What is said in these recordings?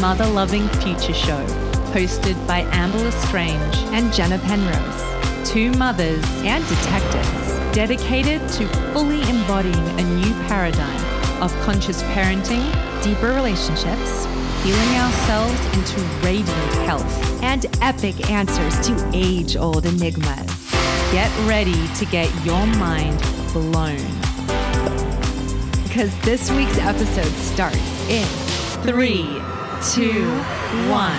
Mother Loving Future Show, hosted by Amber Lestrange and Jenna Penrose, two mothers and detectives dedicated to fully embodying a new paradigm of conscious parenting, deeper relationships, healing ourselves into radiant health, and epic answers to age old enigmas. Get ready to get your mind blown. Because this week's episode starts in three, two, one.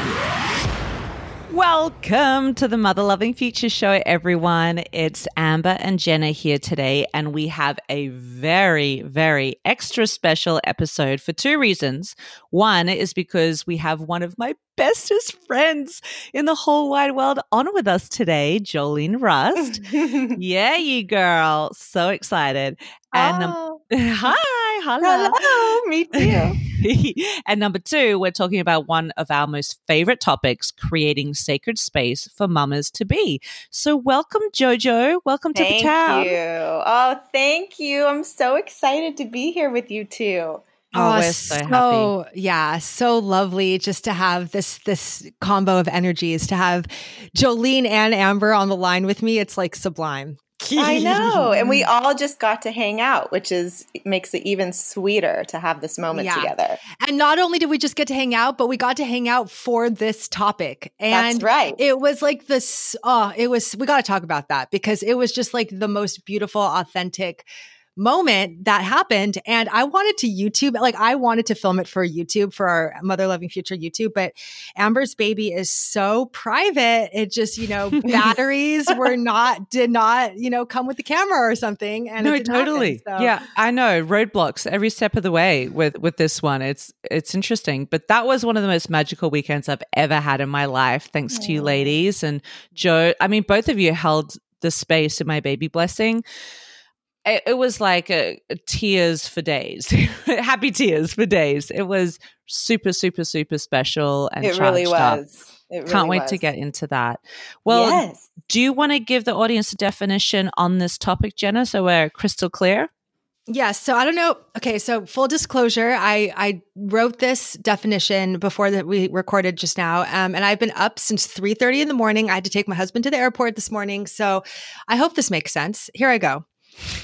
Welcome to the Mother Loving Future Show, everyone. It's Amber and Jenna here today, and we have a very, very extra special episode for two reasons. One is because we have one of my bestest friends in the whole wide world on with us today, Jolene Rust. yeah, you girl. So excited. And um, oh. hi, hello. Hello, me too. and number two, we're talking about one of our most favorite topics creating sacred space for mamas to be. So, welcome, JoJo. Welcome thank to the town. you. Oh, thank you. I'm so excited to be here with you too. Oh, oh we're so, so yeah, so lovely just to have this this combo of energies. To have Jolene and Amber on the line with me, it's like sublime. I know. And we all just got to hang out, which is makes it even sweeter to have this moment yeah. together. And not only did we just get to hang out, but we got to hang out for this topic. And That's right. It was like this oh, it was we got to talk about that because it was just like the most beautiful, authentic moment that happened and I wanted to YouTube like I wanted to film it for YouTube for our Mother Loving Future YouTube but Amber's baby is so private. It just you know batteries were not did not you know come with the camera or something and no totally happen, so. yeah I know roadblocks every step of the way with with this one. It's it's interesting but that was one of the most magical weekends I've ever had in my life thanks to you ladies and Joe I mean both of you held the space in my baby blessing it, it was like a, a tears for days, happy tears for days. It was super, super, super special and it really was. Up. Really Can't wait was. to get into that. Well, yes. do you want to give the audience a definition on this topic, Jenna, so we're crystal clear? Yes. Yeah, so I don't know. Okay. So full disclosure, I, I wrote this definition before that we recorded just now. Um, and I've been up since 3.30 in the morning. I had to take my husband to the airport this morning. So I hope this makes sense. Here I go.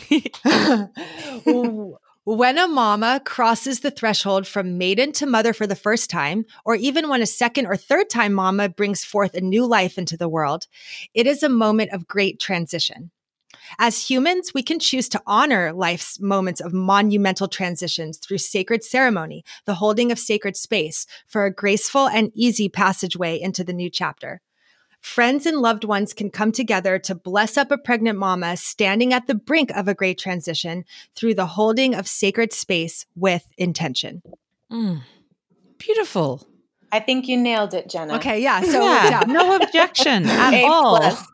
when a mama crosses the threshold from maiden to mother for the first time, or even when a second or third time mama brings forth a new life into the world, it is a moment of great transition. As humans, we can choose to honor life's moments of monumental transitions through sacred ceremony, the holding of sacred space for a graceful and easy passageway into the new chapter. Friends and loved ones can come together to bless up a pregnant mama standing at the brink of a great transition through the holding of sacred space with intention. Mm. Beautiful. I think you nailed it, Jenna. Okay, yeah. So yeah, yeah. no objection at A all. plus.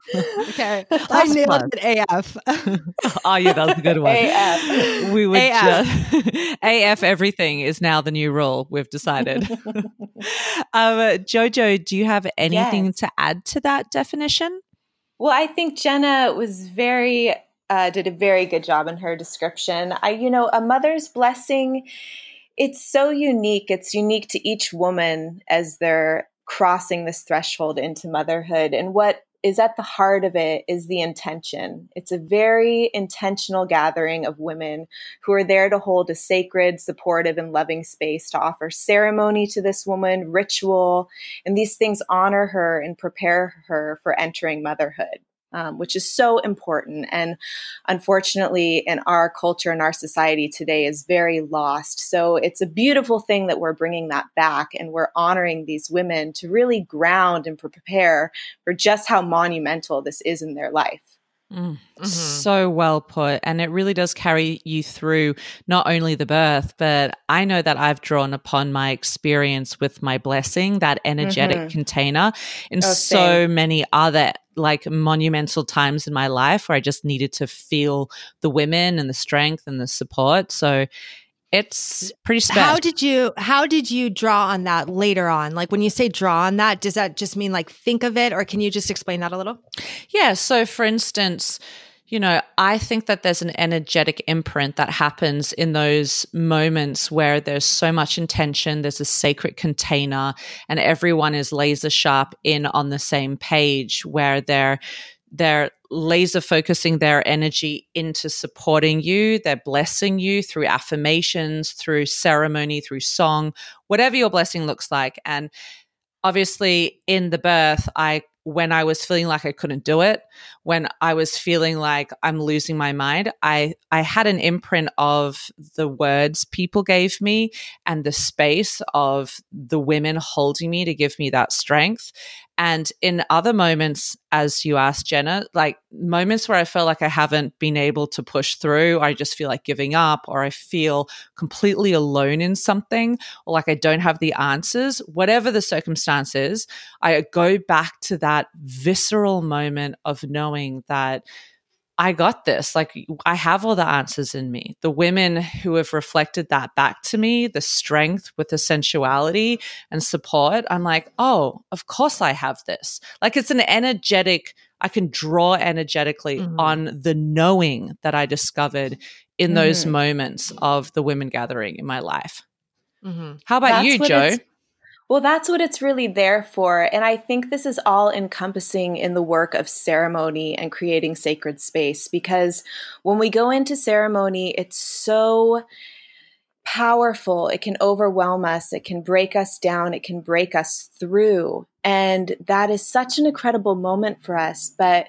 okay, Plus, I nailed plus. it AF. oh, yeah, that was a good one. AF. We would AF. just AF everything is now the new rule. We've decided. um, Jojo, do you have anything Yes. to add to that definition? Well, I think Jenna was very uh, did a very good job in her description. I, you know, a mother's blessing. It's so unique. It's unique to each woman as they're crossing this threshold into motherhood. And what is at the heart of it is the intention. It's a very intentional gathering of women who are there to hold a sacred, supportive, and loving space to offer ceremony to this woman, ritual, and these things honor her and prepare her for entering motherhood. Um, which is so important. And unfortunately in our culture and our society today is very lost. So it's a beautiful thing that we're bringing that back and we're honoring these women to really ground and prepare for just how monumental this is in their life Mm, So well put. And it really does carry you through not only the birth, but I know that I've drawn upon my experience with my blessing, that energetic Mhm. container, in Oh, so many other like monumental times in my life where I just needed to feel the women and the strength and the support. So it's pretty special. How did you how did you draw on that later on? Like when you say draw on that, does that just mean like think of it or can you just explain that a little? Yeah. So, for instance, you know, I think that there's an energetic imprint that happens in those moments where there's so much intention, there's a sacred container, and everyone is laser sharp in on the same page where they're they're laser focusing their energy into supporting you. They're blessing you through affirmations, through ceremony, through song, whatever your blessing looks like. And obviously, in the birth, I when I was feeling like I couldn't do it, when I was feeling like I'm losing my mind, I I had an imprint of the words people gave me and the space of the women holding me to give me that strength. And in other moments, as you asked Jenna, like moments where I feel like I haven't been able to push through, I just feel like giving up, or I feel completely alone in something, or like I don't have the answers, whatever the circumstances, I go back to that visceral moment of knowing that I got this. Like, I have all the answers in me. The women who have reflected that back to me, the strength with the sensuality and support, I'm like, oh, of course I have this. Like, it's an energetic, I can draw energetically mm-hmm. on the knowing that I discovered in mm-hmm. those moments of the women gathering in my life. Mm-hmm. How about That's you, Joe? Well, that's what it's really there for. And I think this is all encompassing in the work of ceremony and creating sacred space because when we go into ceremony, it's so powerful. It can overwhelm us, it can break us down, it can break us through. And that is such an incredible moment for us. But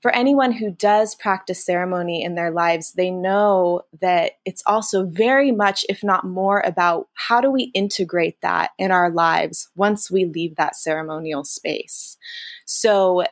for anyone who does practice ceremony in their lives, they know that it's also very much, if not more, about how do we integrate that in our lives once we leave that ceremonial space. So,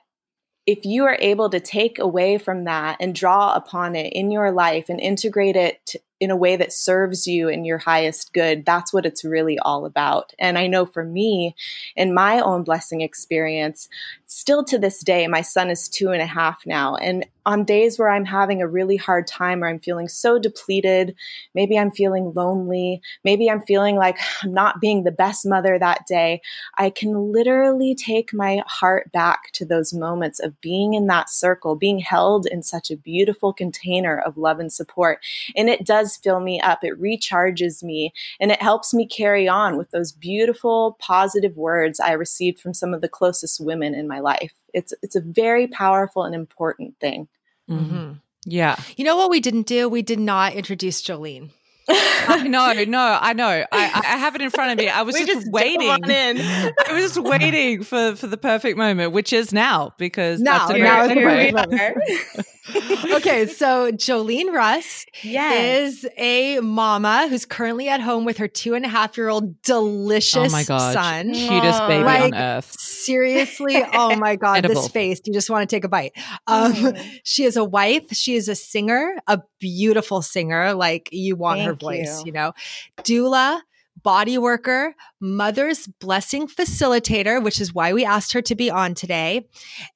if you are able to take away from that and draw upon it in your life and integrate it in a way that serves you in your highest good, that's what it's really all about. And I know for me, in my own blessing experience, still to this day, my son is two and a half now. And on days where I'm having a really hard time or I'm feeling so depleted, maybe I'm feeling lonely, maybe I'm feeling like I'm not being the best mother that day, I can literally take my heart back to those moments of being in that circle, being held in such a beautiful container of love and support. And it does fill me up, it recharges me, and it helps me carry on with those beautiful, positive words I received from some of the closest women in my life. It's, it's a very powerful and important thing. Mm-hmm. Yeah. You know what we didn't do? We did not introduce Jolene. No, no, I know. I, I have it in front of me. I was just, just, waiting. I was just waiting for for the perfect moment, which is now because now, now we are. okay, so Jolene Rust yes. is a mama who's currently at home with her two and a half year old delicious oh my God, son. Cutest baby like, on earth. Seriously. Oh my God, Edible. this face. You just want to take a bite. Um, mm. She is a wife. She is a singer, a beautiful singer. Like you want Thank her voice, you, you know. Doula, body worker, mother's blessing facilitator, which is why we asked her to be on today.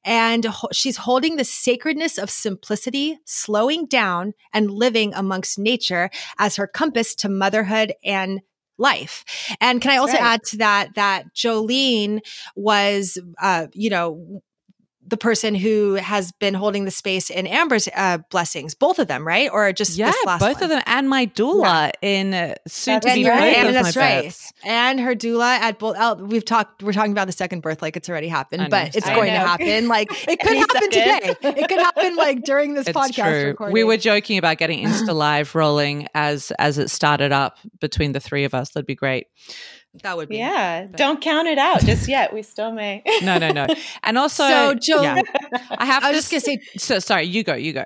And ho- she's holding the sacredness of simplicity, slowing down, and living amongst nature as her compass to motherhood and life. And can I also right. add to that that Jolene was, uh, you know, the person who has been holding the space in Amber's uh, blessings, both of them, right? Or just yeah, both one? of them, and my doula yeah. in uh, soon to be right. and that's right, births. and her doula at both. Oh, we've talked. We're talking about the second birth, like it's already happened, but it's I going know. to happen. Like it could happen today. It could happen like during this it's podcast true. recording. We were joking about getting Insta Live rolling as as it started up between the three of us. That'd be great. That would be. Yeah. But. Don't count it out just yet. We still may. no, no, no. And also, so Joe, yeah, I have. I was just gonna say. So sorry. You go. You go.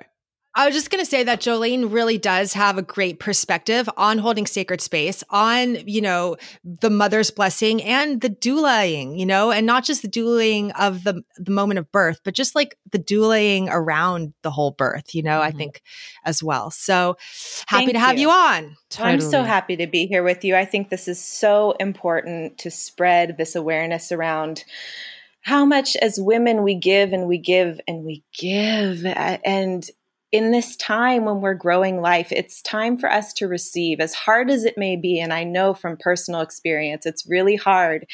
I was just going to say that Jolene really does have a great perspective on holding sacred space, on, you know, the mother's blessing and the doulaing, you know, and not just the doulaing of the, the moment of birth, but just like the doulaing around the whole birth, you know, mm-hmm. I think as well. So happy Thank to have you, you on. Totally. I'm so happy to be here with you. I think this is so important to spread this awareness around how much as women we give and we give and we give and in this time when we're growing life, it's time for us to receive, as hard as it may be. And I know from personal experience, it's really hard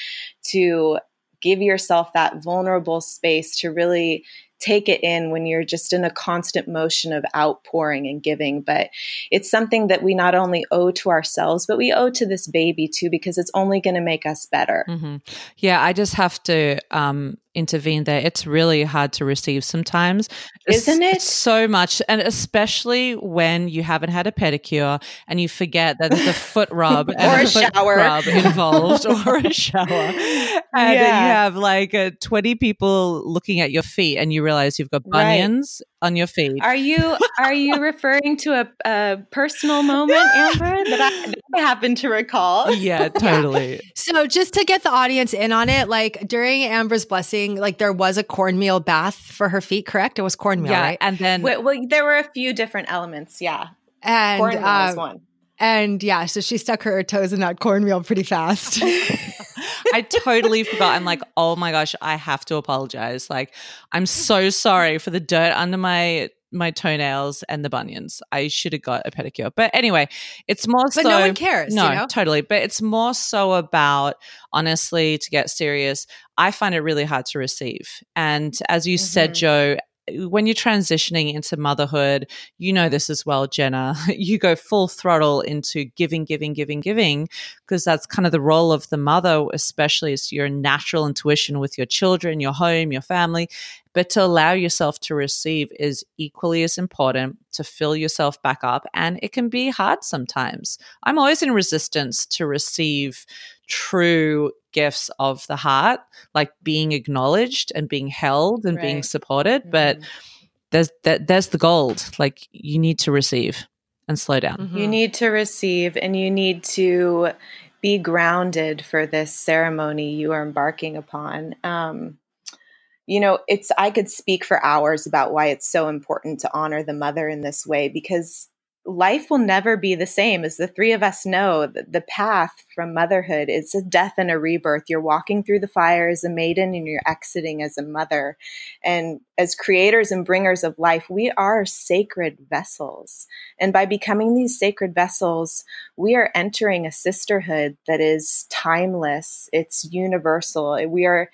to give yourself that vulnerable space to really take it in when you're just in a constant motion of outpouring and giving. But it's something that we not only owe to ourselves, but we owe to this baby too, because it's only going to make us better. Mm-hmm. Yeah, I just have to um, intervene there. It's really hard to receive sometimes, isn't it? So much, and especially when you haven't had a pedicure and you forget that there's a foot rub or a, a shower rub involved, or a shower, and yeah. you have like uh, twenty people looking at your feet, and you realize you've got bunions right. on your feet. Are you are you referring to a, a personal moment, Amber, that I, that I happen to recall? Yeah, totally. so just to get the audience in on it, like during Amber's blessing like there was a cornmeal bath for her feet, correct? It was cornmeal, yeah, right? And then well, well, there were a few different elements, yeah. And cornmeal um, was one. And yeah, so she stuck her toes in that cornmeal pretty fast. I totally forgot. I'm like, oh my gosh, I have to apologize. Like, I'm so sorry for the dirt under my my toenails and the bunions. I should have got a pedicure. But anyway, it's more but so. no one cares. No, you know? totally. But it's more so about, honestly, to get serious, I find it really hard to receive. And as you mm-hmm. said, Joe, when you're transitioning into motherhood, you know this as well, Jenna. You go full throttle into giving, giving, giving, giving, because that's kind of the role of the mother, especially as your natural intuition with your children, your home, your family. But to allow yourself to receive is equally as important to fill yourself back up. And it can be hard sometimes. I'm always in resistance to receive true gifts of the heart, like being acknowledged and being held and right. being supported. Mm-hmm. But there's that there's the gold. Like you need to receive and slow down. Mm-hmm. You need to receive and you need to be grounded for this ceremony you are embarking upon. Um, you know, it's I could speak for hours about why it's so important to honor the mother in this way because life will never be the same as the three of us know the path from motherhood is a death and a rebirth. You're walking through the fire as a maiden and you're exiting as a mother. And as creators and bringers of life we are sacred vessels. And by becoming these sacred vessels we are entering a sisterhood that is timeless. It's universal. We are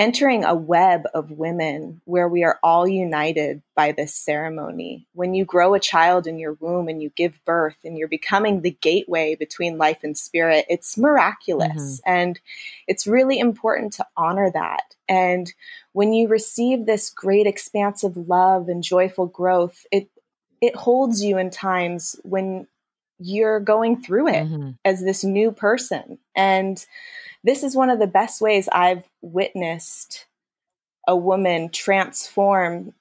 entering a web of women where we are all united by this ceremony. When you grow a child in your womb and you give birth and you're becoming the gateway between life and spirit, it's miraculous. Mm-hmm. And it's really important to honor that. And when you receive this great expanse of love and joyful growth, it it holds you in times when you're going through it mm-hmm. as this new person. And this is one of the best ways I've witnessed a woman transform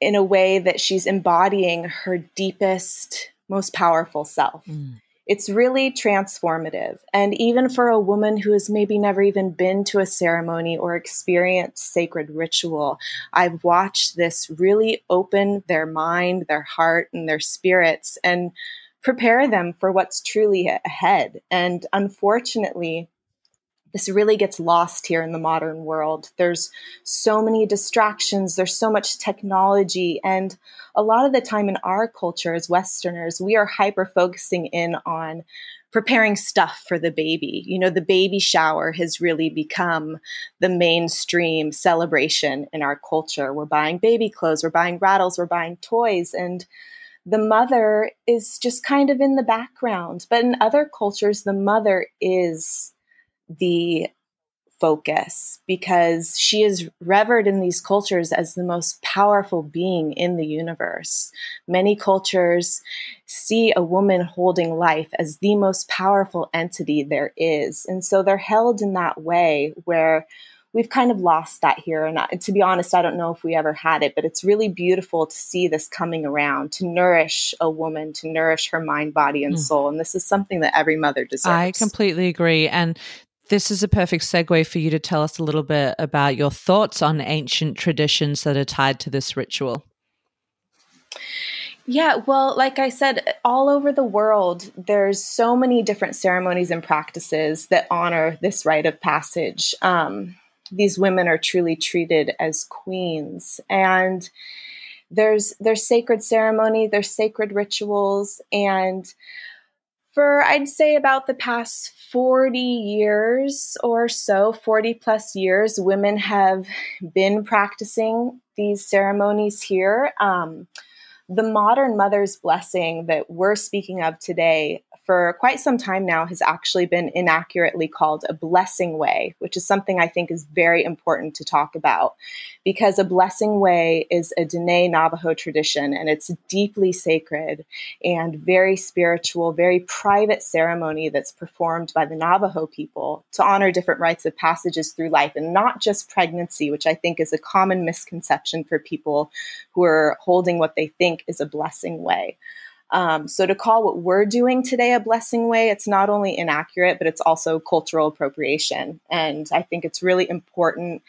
in a way that she's embodying her deepest, most powerful self. Mm. It's really transformative. And even for a woman who has maybe never even been to a ceremony or experienced sacred ritual, I've watched this really open their mind, their heart, and their spirits and prepare them for what's truly ahead. And unfortunately, this really gets lost here in the modern world. There's so many distractions, there's so much technology, and a lot of the time in our culture as Westerners, we are hyper focusing in on preparing stuff for the baby. You know, the baby shower has really become the mainstream celebration in our culture. We're buying baby clothes, we're buying rattles, we're buying toys, and the mother is just kind of in the background. But in other cultures, the mother is the focus because she is revered in these cultures as the most powerful being in the universe. Many cultures see a woman holding life as the most powerful entity there is. And so they're held in that way where we've kind of lost that here. And, I, to be honest, I don't know if we ever had it, but it's really beautiful to see this coming around to nourish a woman, to nourish her mind, body, and mm. soul. And this is something that every mother deserves. I completely agree. And this is a perfect segue for you to tell us a little bit about your thoughts on ancient traditions that are tied to this ritual. Yeah, well, like I said, all over the world, there's so many different ceremonies and practices that honor this rite of passage. Um, these women are truly treated as queens, and there's there's sacred ceremony, there's sacred rituals, and for I'd say about the past 40 years or so, 40 plus years, women have been practicing these ceremonies here. Um, the modern mother's blessing that we're speaking of today for quite some time now has actually been inaccurately called a blessing way, which is something I think is very important to talk about. Because a blessing way is a Dene Navajo tradition and it's deeply sacred and very spiritual, very private ceremony that's performed by the Navajo people to honor different rites of passages through life and not just pregnancy, which I think is a common misconception for people who are holding what they think is a blessing way. Um, so to call what we're doing today a blessing way, it's not only inaccurate, but it's also cultural appropriation. And I think it's really important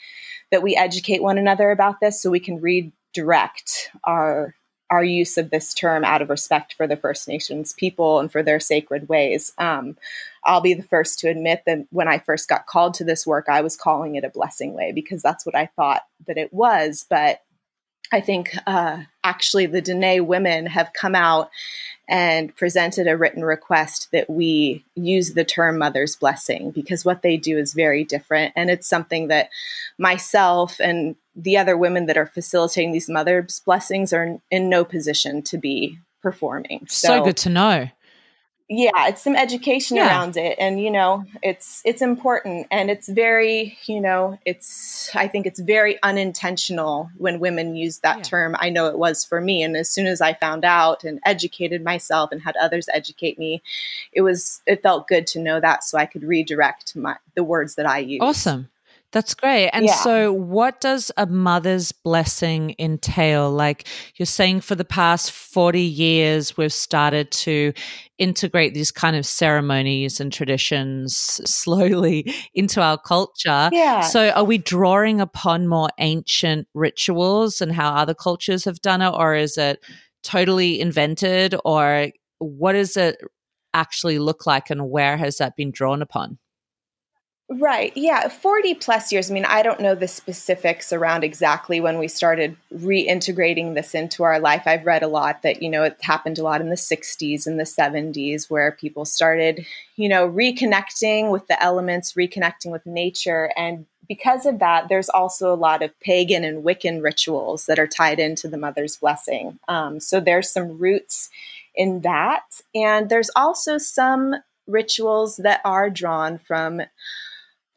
that we educate one another about this so we can redirect our our use of this term out of respect for the First Nations people and for their sacred ways. Um, I'll be the first to admit that when I first got called to this work, I was calling it a blessing way because that's what I thought that it was. But I think uh, actually the Dene women have come out and presented a written request that we use the term mother's blessing because what they do is very different. And it's something that myself and the other women that are facilitating these mother's blessings are in no position to be performing. So, so good to know yeah it's some education yeah. around it and you know it's it's important and it's very you know it's i think it's very unintentional when women use that yeah. term i know it was for me and as soon as i found out and educated myself and had others educate me it was it felt good to know that so i could redirect my the words that i use awesome that's great. And yeah. so, what does a mother's blessing entail? Like you're saying, for the past 40 years, we've started to integrate these kind of ceremonies and traditions slowly into our culture. Yeah. So, are we drawing upon more ancient rituals and how other cultures have done it? Or is it totally invented? Or what does it actually look like? And where has that been drawn upon? Right. Yeah. 40 plus years. I mean, I don't know the specifics around exactly when we started reintegrating this into our life. I've read a lot that, you know, it happened a lot in the 60s and the 70s where people started, you know, reconnecting with the elements, reconnecting with nature. And because of that, there's also a lot of pagan and Wiccan rituals that are tied into the mother's blessing. Um, so there's some roots in that. And there's also some rituals that are drawn from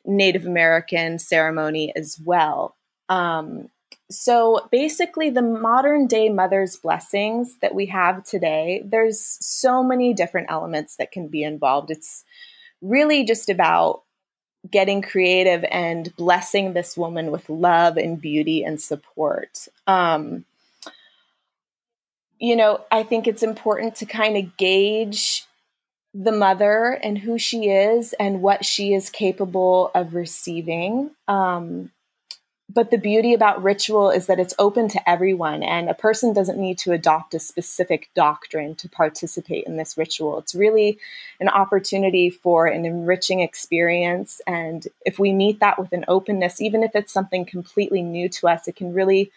Native American ceremony as well. Um, so basically, the modern day mother's blessings that we have today, there's so many different elements that can be involved. It's really just about getting creative and blessing this woman with love and beauty and support. Um, you know, I think it's important to kind of gauge the mother and who she is and what she is capable of receiving. Um, but the beauty about ritual is that it's open to everyone, and a person doesn't need to adopt a specific doctrine to participate in this ritual. It's really an opportunity for an enriching experience. And if we meet that with an openness, even if it's something completely new to us, it can really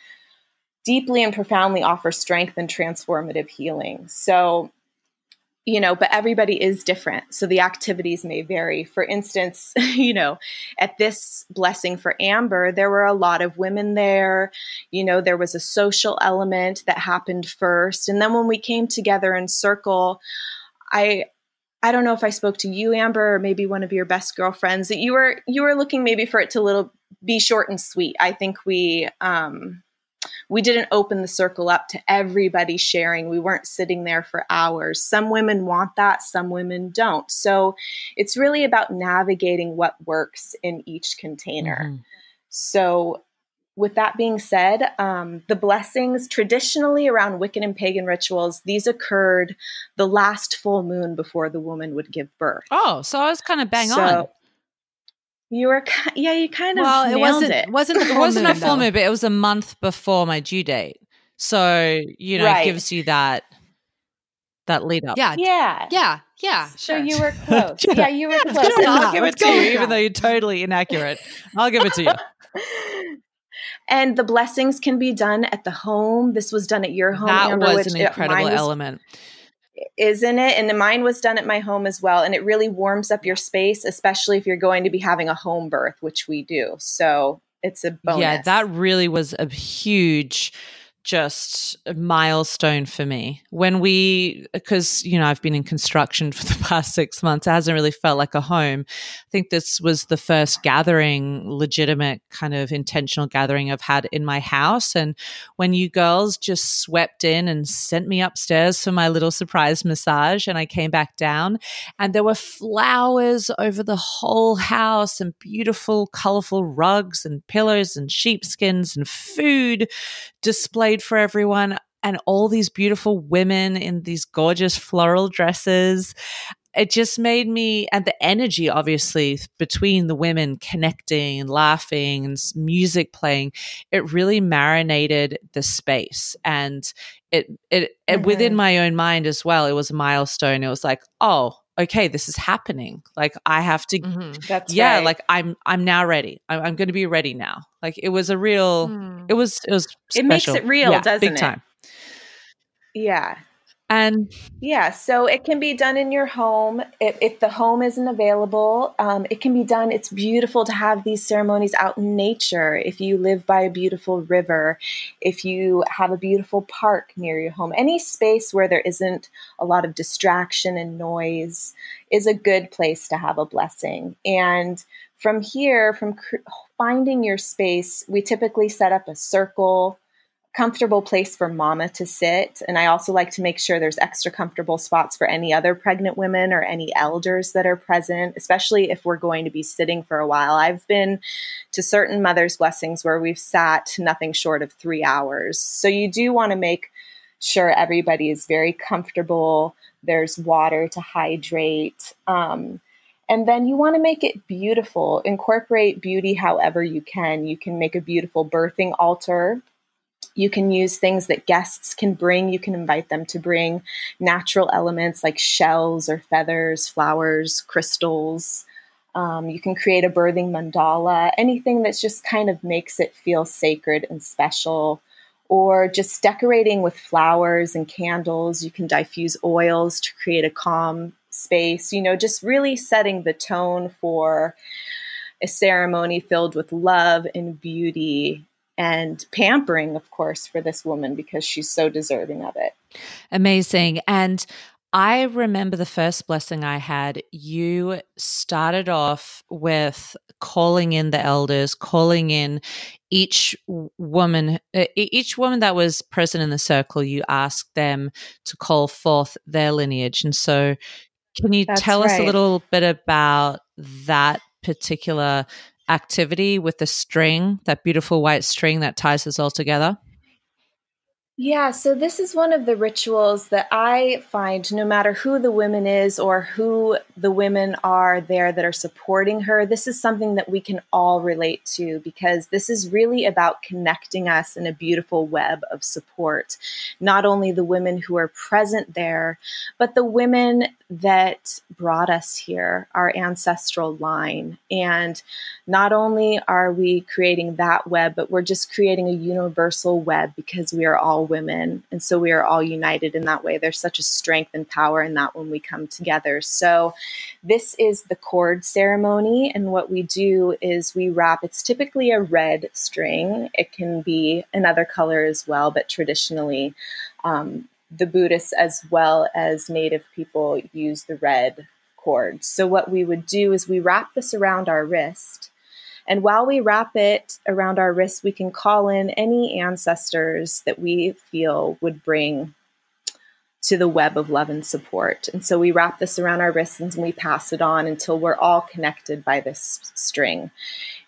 deeply and profoundly offer strength and transformative healing. So, you know, but everybody is different. So the activities may vary. For instance, you know, at this blessing for Amber, there were a lot of women there. You know, there was a social element that happened first. And then when we came together in circle, I I don't know if I spoke to you, Amber, or maybe one of your best girlfriends, that you were you were looking maybe for it to little be short and sweet. I think we um we didn't open the circle up to everybody sharing. We weren't sitting there for hours. Some women want that, some women don't. So it's really about navigating what works in each container. Mm-hmm. So, with that being said, um, the blessings traditionally around Wiccan and pagan rituals, these occurred the last full moon before the woman would give birth. Oh, so I was kind of bang so, on. You were, yeah, you kind of well, it wasn't it. wasn't it wasn't a full moon, but it was a month before my due date. So you know, right. it gives you that that lead up. Yeah, yeah, yeah, yeah. Sure. So you were close. yeah, you were close. I'll give it to you, even though you're totally inaccurate. I'll give it to you. and the blessings can be done at the home. This was done at your home. That Amber, was an incredible was, element isn't it? And the mine was done at my home as well. And it really warms up your space, especially if you're going to be having a home birth, which we do. So it's a bonus. Yeah, that really was a huge just a milestone for me. When we because you know i've been in construction for the past six months it hasn't really felt like a home. I think this was the first gathering legitimate kind of intentional gathering i've had in my house. And when you girls just swept in and sent me upstairs for my little surprise massage and i came back down and there were flowers over the whole house and beautiful colorful rugs and pillows and sheepskins and food displayed for everyone and all these beautiful women in these gorgeous floral dresses. It just made me, and the energy obviously between the women connecting and laughing and music playing, it really marinated the space. And it, it, mm-hmm. it within my own mind as well, it was a milestone. It was like, oh, okay this is happening like i have to mm-hmm. That's yeah right. like i'm i'm now ready i'm, I'm going to be ready now like it was a real mm. it was it was special. it makes it real yeah, doesn't big it time yeah and yeah, so it can be done in your home. If, if the home isn't available, um, it can be done. It's beautiful to have these ceremonies out in nature. If you live by a beautiful river, if you have a beautiful park near your home, any space where there isn't a lot of distraction and noise is a good place to have a blessing. And from here, from cr- finding your space, we typically set up a circle comfortable place for mama to sit. And I also like to make sure there's extra comfortable spots for any other pregnant women or any elders that are present, especially if we're going to be sitting for a while. I've been to certain mother's blessings where we've sat nothing short of three hours. So you do want to make sure everybody is very comfortable. There's water to hydrate. Um, and then you want to make it beautiful. Incorporate beauty however you can. You can make a beautiful birthing altar you can use things that guests can bring. You can invite them to bring natural elements like shells or feathers, flowers, crystals. Um, you can create a birthing mandala, anything that just kind of makes it feel sacred and special. Or just decorating with flowers and candles. You can diffuse oils to create a calm space. You know, just really setting the tone for a ceremony filled with love and beauty and pampering, of course, for this woman because she's so deserving of it. Amazing. And I remember the first blessing I had, you started off with calling in the elders, calling in each woman, uh, each woman that was present in the circle, you asked them to call forth their lineage. And so, can you That's tell right. us a little bit about that particular activity with the string, that beautiful white string that ties us all together? Yeah, so this is one of the rituals that I find no matter who the woman is or who the women are there that are supporting her, this is something that we can all relate to because this is really about connecting us in a beautiful web of support. Not only the women who are present there, but the women that brought us here, our ancestral line. And not only are we creating that web, but we're just creating a universal web because we are all women. And so we are all united in that way. There's such a strength and power in that when we come together. So this is the cord ceremony. And what we do is we wrap, it's typically a red string, it can be another color as well, but traditionally, um, the Buddhists as well as Native people use the red cord. So, what we would do is we wrap this around our wrist. And while we wrap it around our wrist, we can call in any ancestors that we feel would bring to the web of love and support. And so we wrap this around our wrists and we pass it on until we're all connected by this string.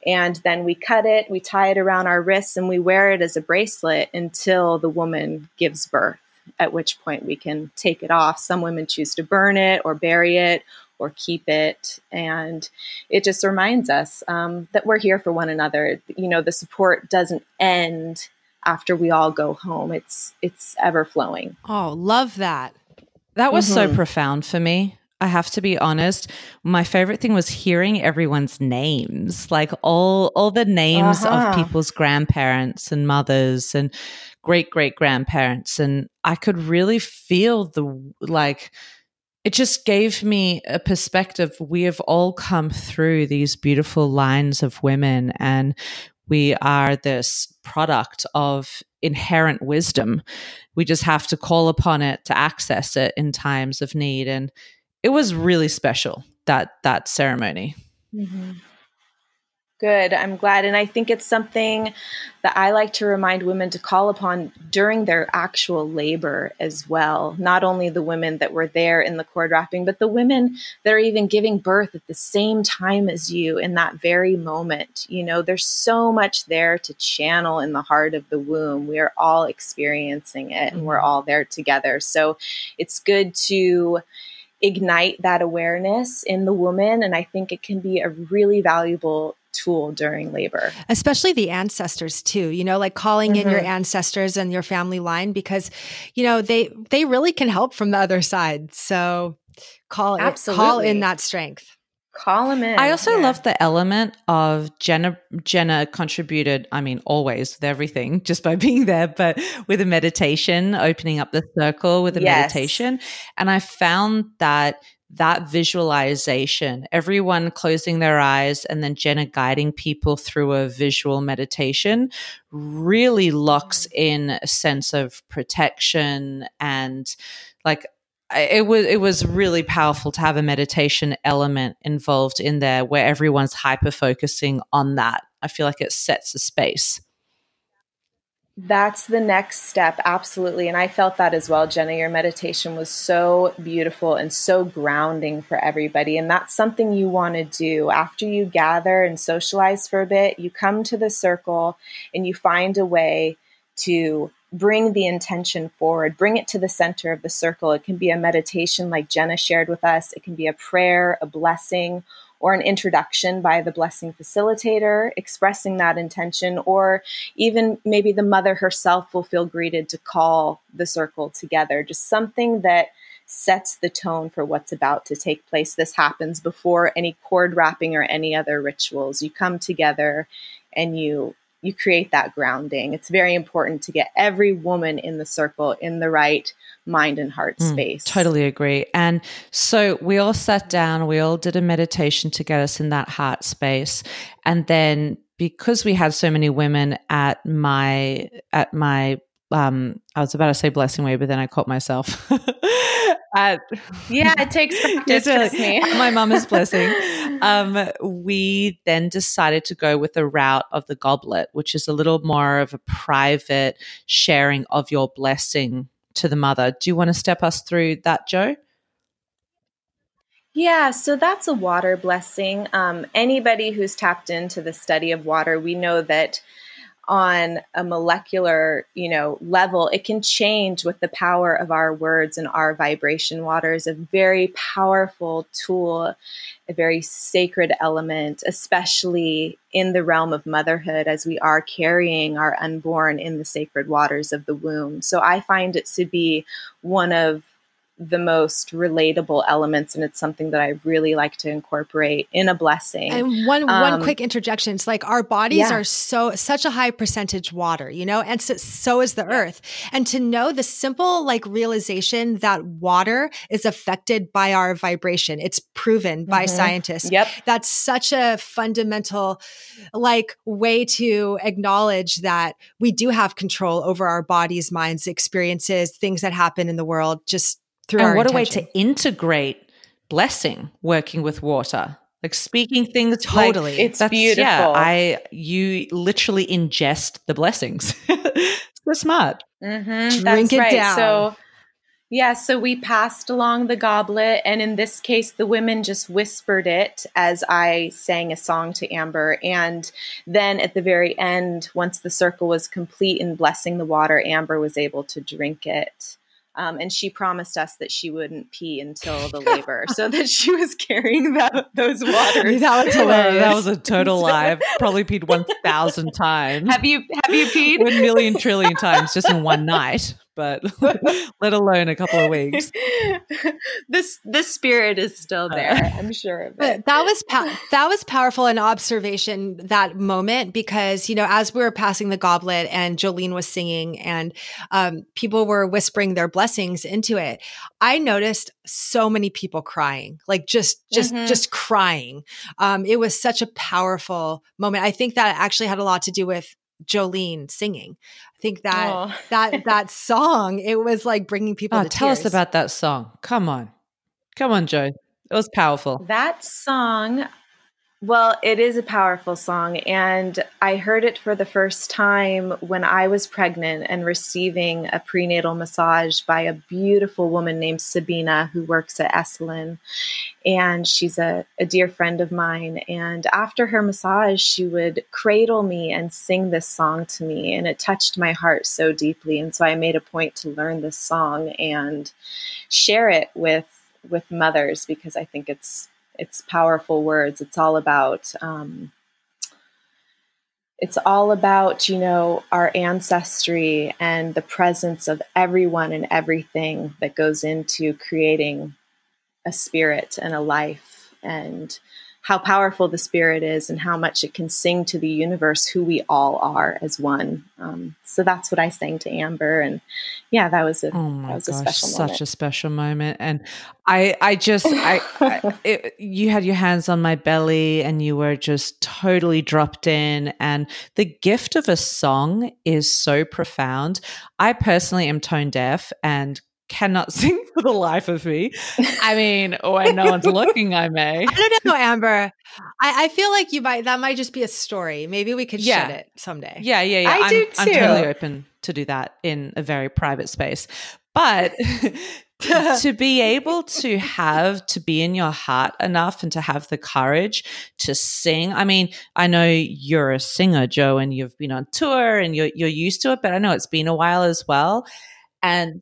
And then we cut it, we tie it around our wrists, and we wear it as a bracelet until the woman gives birth at which point we can take it off. Some women choose to burn it or bury it or keep it. And it just reminds us um, that we're here for one another. You know, the support doesn't end after we all go home. It's it's ever flowing. Oh, love that. That was mm-hmm. so profound for me. I have to be honest. My favorite thing was hearing everyone's names, like all all the names uh-huh. of people's grandparents and mothers and great great grandparents. And I could really feel the like, it just gave me a perspective. We have all come through these beautiful lines of women, and we are this product of inherent wisdom. We just have to call upon it to access it in times of need. And it was really special that that ceremony. Mm-hmm. Good. I'm glad. And I think it's something that I like to remind women to call upon during their actual labor as well. Not only the women that were there in the cord wrapping, but the women that are even giving birth at the same time as you in that very moment. You know, there's so much there to channel in the heart of the womb. We are all experiencing it and we're mm-hmm. all there together. So it's good to ignite that awareness in the woman. And I think it can be a really valuable tool during labor. Especially the ancestors too, you know, like calling mm-hmm. in your mm-hmm. ancestors and your family line because, you know, they they really can help from the other side. So call Absolutely. It, call in that strength. Call them in. I also yeah. love the element of Jenna. Jenna contributed, I mean, always with everything, just by being there, but with a meditation, opening up the circle with a yes. meditation. And I found that that visualization, everyone closing their eyes and then Jenna guiding people through a visual meditation really locks mm. in a sense of protection and like it was it was really powerful to have a meditation element involved in there where everyone's hyper focusing on that. I feel like it sets a space. That's the next step, absolutely. And I felt that as well, Jenna. Your meditation was so beautiful and so grounding for everybody. And that's something you want to do after you gather and socialize for a bit. You come to the circle and you find a way to bring the intention forward, bring it to the center of the circle. It can be a meditation like Jenna shared with us, it can be a prayer, a blessing, or an introduction by the blessing facilitator expressing that intention, or even maybe the mother herself will feel greeted to call the circle together. Just something that sets the tone for what's about to take place. This happens before any cord wrapping or any other rituals. You come together and you you create that grounding. It's very important to get every woman in the circle in the right mind and heart mm, space. Totally agree. And so we all sat down, we all did a meditation to get us in that heart space. And then because we had so many women at my at my um I was about to say blessing way, but then I caught myself. Uh, yeah, it takes practice. really, my mama's blessing. Um, we then decided to go with the route of the goblet, which is a little more of a private sharing of your blessing to the mother. Do you want to step us through that, Joe? Yeah, so that's a water blessing. Um, anybody who's tapped into the study of water, we know that on a molecular you know level it can change with the power of our words and our vibration. Water is a very powerful tool a very sacred element especially in the realm of motherhood as we are carrying our unborn in the sacred waters of the womb. So i find it to be one of the most relatable elements and it's something that I really like to incorporate in a blessing. And one um, one quick interjection, it's like our bodies yeah. are so such a high percentage water, you know, and so, so is the earth. And to know the simple like realization that water is affected by our vibration. It's proven mm-hmm. by scientists. Yep. That's such a fundamental like way to acknowledge that we do have control over our bodies, minds, experiences, things that happen in the world just through and what intention. a way to integrate blessing working with water. Like speaking things totally. Like, it's beautiful yeah i you literally ingest the blessings. So smart. Mm-hmm, drink it right. down. so yeah so we passed along the goblet and in this case the women just whispered it as i sang a song to amber. And then at the very end once the circle was complete in blessing the water amber was able to drink it um, and she promised us that she wouldn't pee until the labor, so that she was carrying that, those waters. that was hilarious. That was a total lie. I've probably peed one thousand times. Have you? Have you peed? One million trillion times just in one night. But let alone a couple of weeks. this the spirit is still there. I'm sure of it. that was pa- that was powerful an observation that moment because you know as we were passing the goblet and Jolene was singing and um, people were whispering their blessings into it. I noticed so many people crying, like just just mm-hmm. just crying. Um, it was such a powerful moment. I think that actually had a lot to do with Jolene singing. I think that oh. that that song it was like bringing people. Oh, tell tears. us about that song. Come on, come on, Joe. It was powerful. That song well, it is a powerful song. And I heard it for the first time when I was pregnant and receiving a prenatal massage by a beautiful woman named Sabina who works at Esalen. And she's a, a dear friend of mine. And after her massage, she would cradle me and sing this song to me. And it touched my heart so deeply. And so I made a point to learn this song and share it with with mothers because I think it's it's powerful words. It's all about um, it's all about you know our ancestry and the presence of everyone and everything that goes into creating a spirit and a life and how powerful the spirit is and how much it can sing to the universe who we all are as one. Um, so that's what I sang to Amber, and yeah, that was a oh that was gosh, a special such moment. a special moment. And I I just I, I it, you had your hands on my belly and you were just totally dropped in. And the gift of a song is so profound. I personally am tone deaf and cannot sing for the life of me. I mean, when no one's looking, I may. I don't know, Amber. I, I, feel like you might that might just be a story. Maybe we could yeah. it someday. Yeah, yeah, yeah. I I'm, do too. I'm totally open to do that in a very private space. But to be able to have to be in your heart enough and to have the courage to sing. I mean, I know you're a singer, Joe, and you've been on tour and you're you're used to it, but I know it's been a while as well. And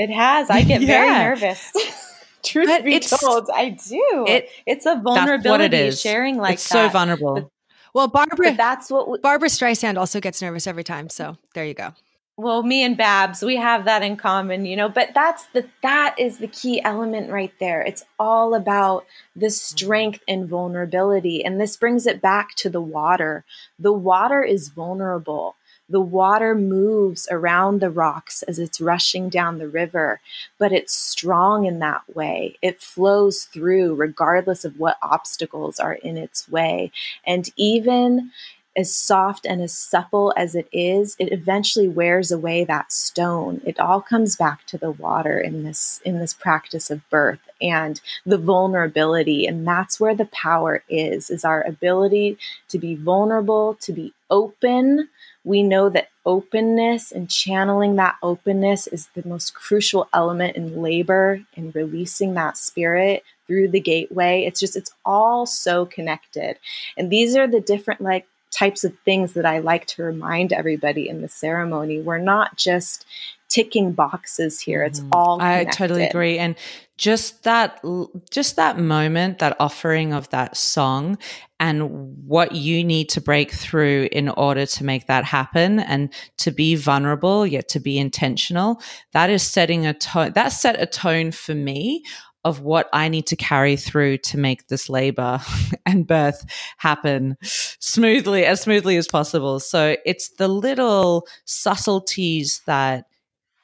it has. I get yeah. very nervous. Truth but be told, I do. It, it's a vulnerability it sharing like it's that. so vulnerable. But, well, Barbara, that's what we, Barbara Streisand also gets nervous every time. So there you go. Well, me and Babs, we have that in common, you know. But that's the that is the key element right there. It's all about the strength and vulnerability, and this brings it back to the water. The water is vulnerable the water moves around the rocks as it's rushing down the river, but it's strong in that way. It flows through regardless of what obstacles are in its way. And even as soft and as supple as it is, it eventually wears away that stone. It all comes back to the water in this in this practice of birth and the vulnerability and that's where the power is is our ability to be vulnerable, to be open we know that openness and channeling that openness is the most crucial element in labor and releasing that spirit through the gateway. It's just, it's all so connected. And these are the different, like, types of things that I like to remind everybody in the ceremony. We're not just ticking boxes here. It's mm-hmm. all connected. I totally agree. And just that just that moment, that offering of that song and what you need to break through in order to make that happen and to be vulnerable yet to be intentional, that is setting a tone that set a tone for me of what I need to carry through to make this labor and birth happen smoothly, as smoothly as possible. So it's the little subtleties that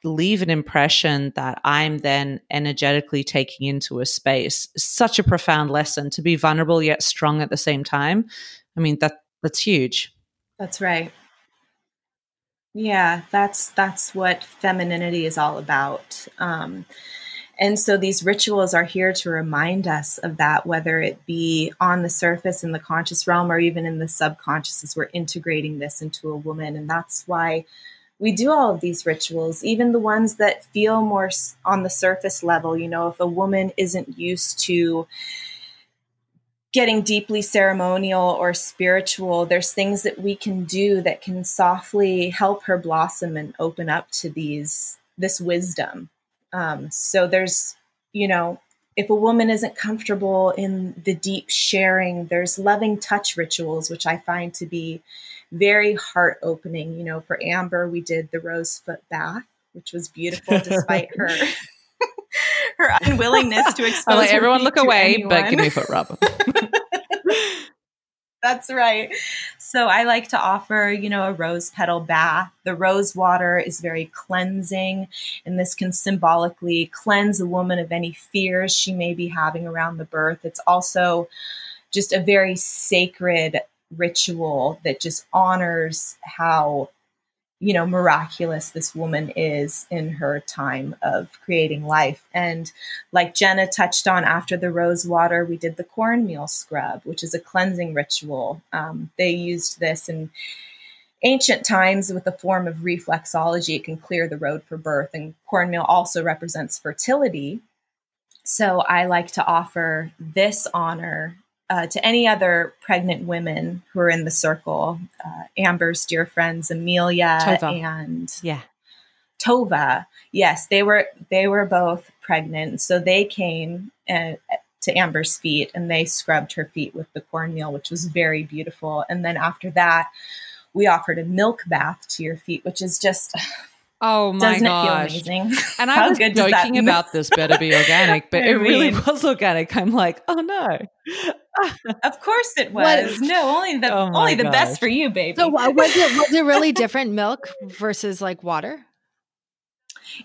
leave an impression that I'm then energetically taking into a space. Such a profound lesson to be vulnerable yet strong at the same time. I mean that that's huge. That's right. Yeah, that's that's what femininity is all about. Um, and so these rituals are here to remind us of that, whether it be on the surface in the conscious realm or even in the subconscious, as we're integrating this into a woman. And that's why we do all of these rituals, even the ones that feel more on the surface level. You know, if a woman isn't used to getting deeply ceremonial or spiritual, there's things that we can do that can softly help her blossom and open up to these this wisdom. Um, so there's, you know, if a woman isn't comfortable in the deep sharing, there's loving touch rituals, which I find to be very heart opening. You know, for Amber, we did the rose foot bath, which was beautiful despite her her unwillingness to expose. I'll let everyone look away, anyone. but give me a foot rub. That's right. So I like to offer, you know, a rose petal bath. The rose water is very cleansing, and this can symbolically cleanse a woman of any fears she may be having around the birth. It's also just a very sacred ritual that just honors how you know, miraculous this woman is in her time of creating life. And like Jenna touched on after the rose water, we did the cornmeal scrub, which is a cleansing ritual. Um, they used this in ancient times with a form of reflexology. It can clear the road for birth. And cornmeal also represents fertility. So I like to offer this honor uh, to any other pregnant women who are in the circle, uh, Amber's dear friends Amelia Tova. and yeah, Tova. Yes, they were they were both pregnant, so they came uh, to Amber's feet and they scrubbed her feet with the cornmeal, which was very beautiful. And then after that, we offered a milk bath to your feet, which is just Oh my Doesn't gosh! It feel amazing? And I was joking about this better be organic, but it really was organic. I'm like, oh no. of course it was. What? No, only the oh only the best for you, baby. So was it was it really different milk versus like water?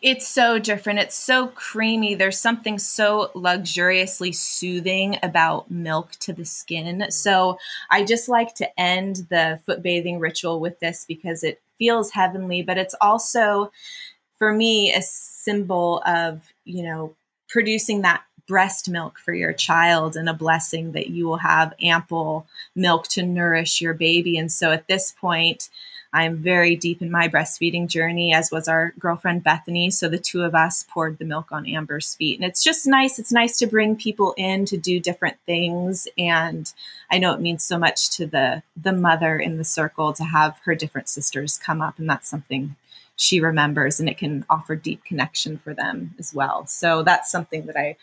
It's so different. It's so creamy. There's something so luxuriously soothing about milk to the skin. So I just like to end the foot bathing ritual with this because it feels heavenly, but it's also for me a symbol of, you know, producing that breast milk for your child and a blessing that you will have ample milk to nourish your baby. And so at this point, I'm very deep in my breastfeeding journey, as was our girlfriend Bethany. So the two of us poured the milk on Amber's feet. And it's just nice. It's nice to bring people in to do different things. And I know it means so much to the the mother in the circle to have her different sisters come up. And that's something she remembers and it can offer deep connection for them as well. So that's something that I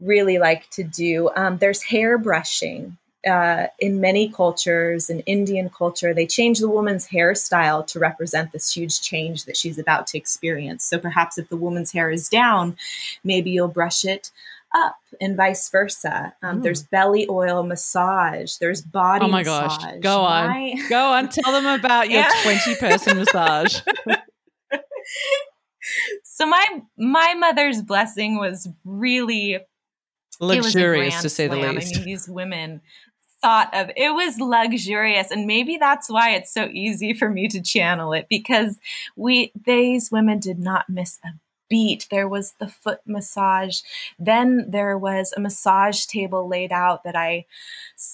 really like to do. Um, there's hair brushing uh, in many cultures, in Indian culture, they change the woman's hairstyle to represent this huge change that she's about to experience. So perhaps if the woman's hair is down, maybe you'll brush it up and vice versa. Um, there's belly oil massage. There's body. Oh my massage. gosh! Go on, go on. Tell them about your twenty person massage. so my my mother's blessing was really luxurious to say the least. I mean, these women thought of it was luxurious and maybe that's why it's so easy for me to channel it because we these women did not miss a beat. There was the foot massage. Then there was a massage table laid out that I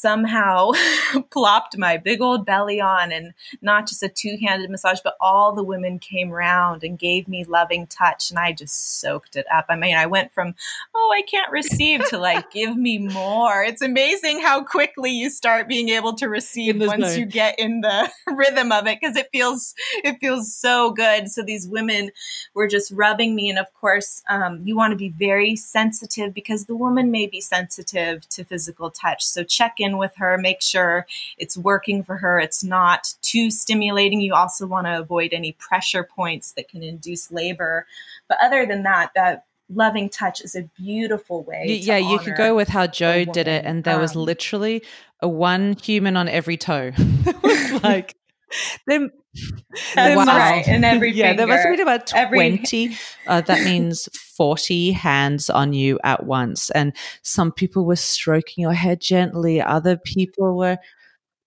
somehow plopped my big old belly on and not just a two-handed massage but all the women came round and gave me loving touch and I just soaked it up. I mean, I went from oh, I can't receive to like give me more. It's amazing how quickly you start being able to receive once you get in the rhythm of it because it feels it feels so good. So these women were just rubbing me and of course, um, you want to be very sensitive because the woman may be sensitive to physical touch. So check in with her, make sure it's working for her. It's not too stimulating. You also want to avoid any pressure points that can induce labor. But other than that, that loving touch is a beautiful way. yeah, you could go with how Joe did it, and there um, was literally a one human on every toe. like then, That's wow. right. And every yeah, finger, there must have been about twenty. uh, that means forty hands on you at once, and some people were stroking your head gently. Other people were.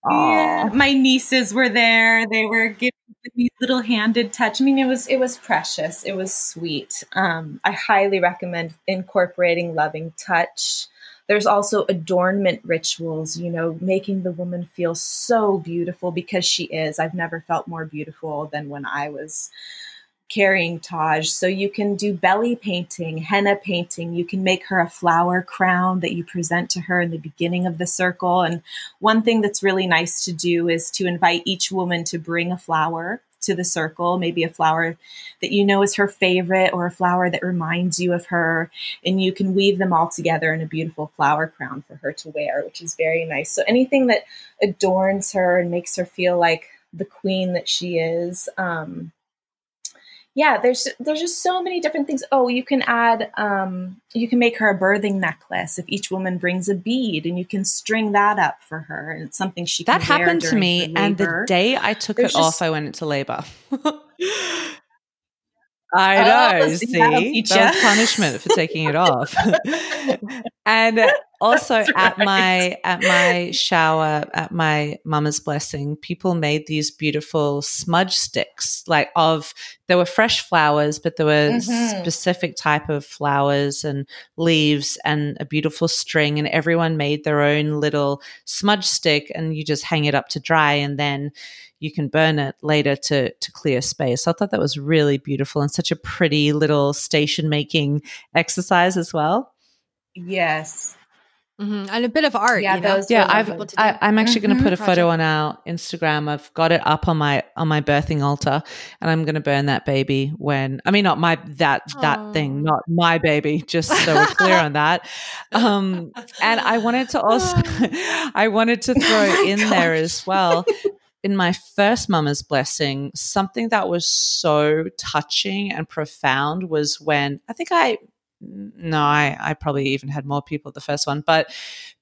Yeah, my nieces were there. They were giving me little handed touch. I mean, it was it was precious. It was sweet. Um, I highly recommend incorporating loving touch there's also adornment rituals, you know, making the woman feel so beautiful because she is. I've never felt more beautiful than when I was carrying Taj. So you can do belly painting, henna painting. You can make her a flower crown that you present to her in the beginning of the circle. And one thing that's really nice to do is to invite each woman to bring a flower to the circle, maybe a flower that you know is her favorite or a flower that reminds you of her. And you can weave them all together in a beautiful flower crown for her to wear, which is very nice. So anything that adorns her and makes her feel like the queen that she is. Um, yeah there's there's just so many different things oh you can add um, you can make her a birthing necklace if each woman brings a bead and you can string that up for her and it's something she that happened to me and the day i took there's it just, off i went into labor I know. Oh, see, see? that was punishment for taking it off. and also at my at my shower at my mama's blessing, people made these beautiful smudge sticks, like of there were fresh flowers, but there were mm-hmm. specific type of flowers and leaves and a beautiful string, and everyone made their own little smudge stick, and you just hang it up to dry, and then you can burn it later to to clear space. So I thought that was really beautiful and such a pretty little station making exercise as well. Yes. Mm-hmm. And a bit of art, yeah. You know? yeah, I've, I, am actually mm-hmm. going to put a photo on our Instagram. I've got it up on my on my birthing altar, and I'm going to burn that baby when I mean not my that that Aww. thing, not my baby. Just so we're clear on that. Um, and I wanted to also I wanted to throw oh in gosh. there as well in my first mama's blessing, something that was so touching and profound was when I think I no, I, I probably even had more people at the first one, but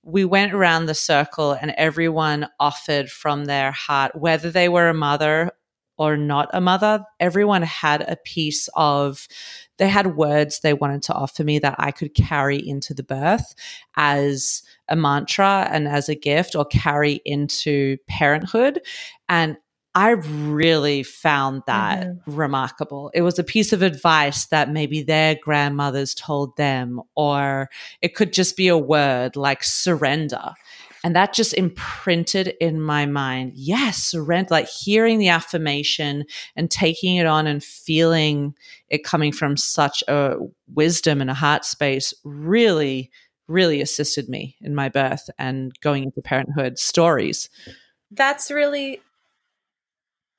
we went around the circle and everyone offered from their heart, whether they were a mother or not a mother, everyone had a piece of, they had words they wanted to offer me that I could carry into the birth as a mantra and as a gift or carry into parenthood. And I really found that mm-hmm. remarkable. It was a piece of advice that maybe their grandmothers told them, or it could just be a word like surrender. And that just imprinted in my mind. Yes, surrender, like hearing the affirmation and taking it on and feeling it coming from such a wisdom and a heart space really, really assisted me in my birth and going into parenthood stories. That's really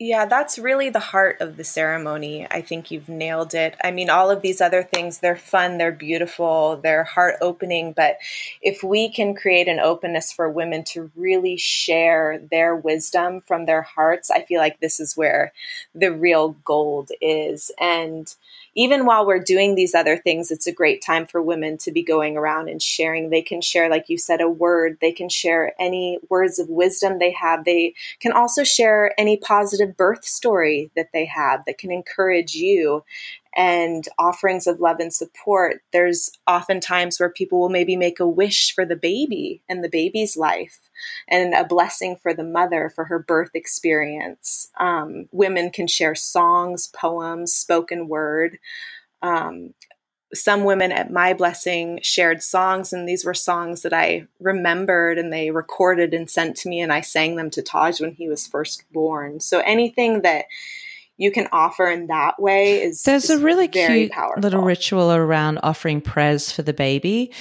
yeah, that's really the heart of the ceremony. I think you've nailed it. I mean, all of these other things, they're fun, they're beautiful, they're heart opening. But if we can create an openness for women to really share their wisdom from their hearts, I feel like this is where the real gold is. And even while we're doing these other things, it's a great time for women to be going around and sharing. They can share, like you said, a word. They can share any words of wisdom they have. They can also share any positive birth story that they have that can encourage you and offerings of love and support, there's often times where people will maybe make a wish for the baby and the baby's life and a blessing for the mother for her birth experience. Um, women can share songs, poems, spoken word. Um, some women at my blessing shared songs and these were songs that i remembered and they recorded and sent to me and i sang them to taj when he was first born so anything that you can offer in that way is there's is a really cute powerful. little ritual around offering prayers for the baby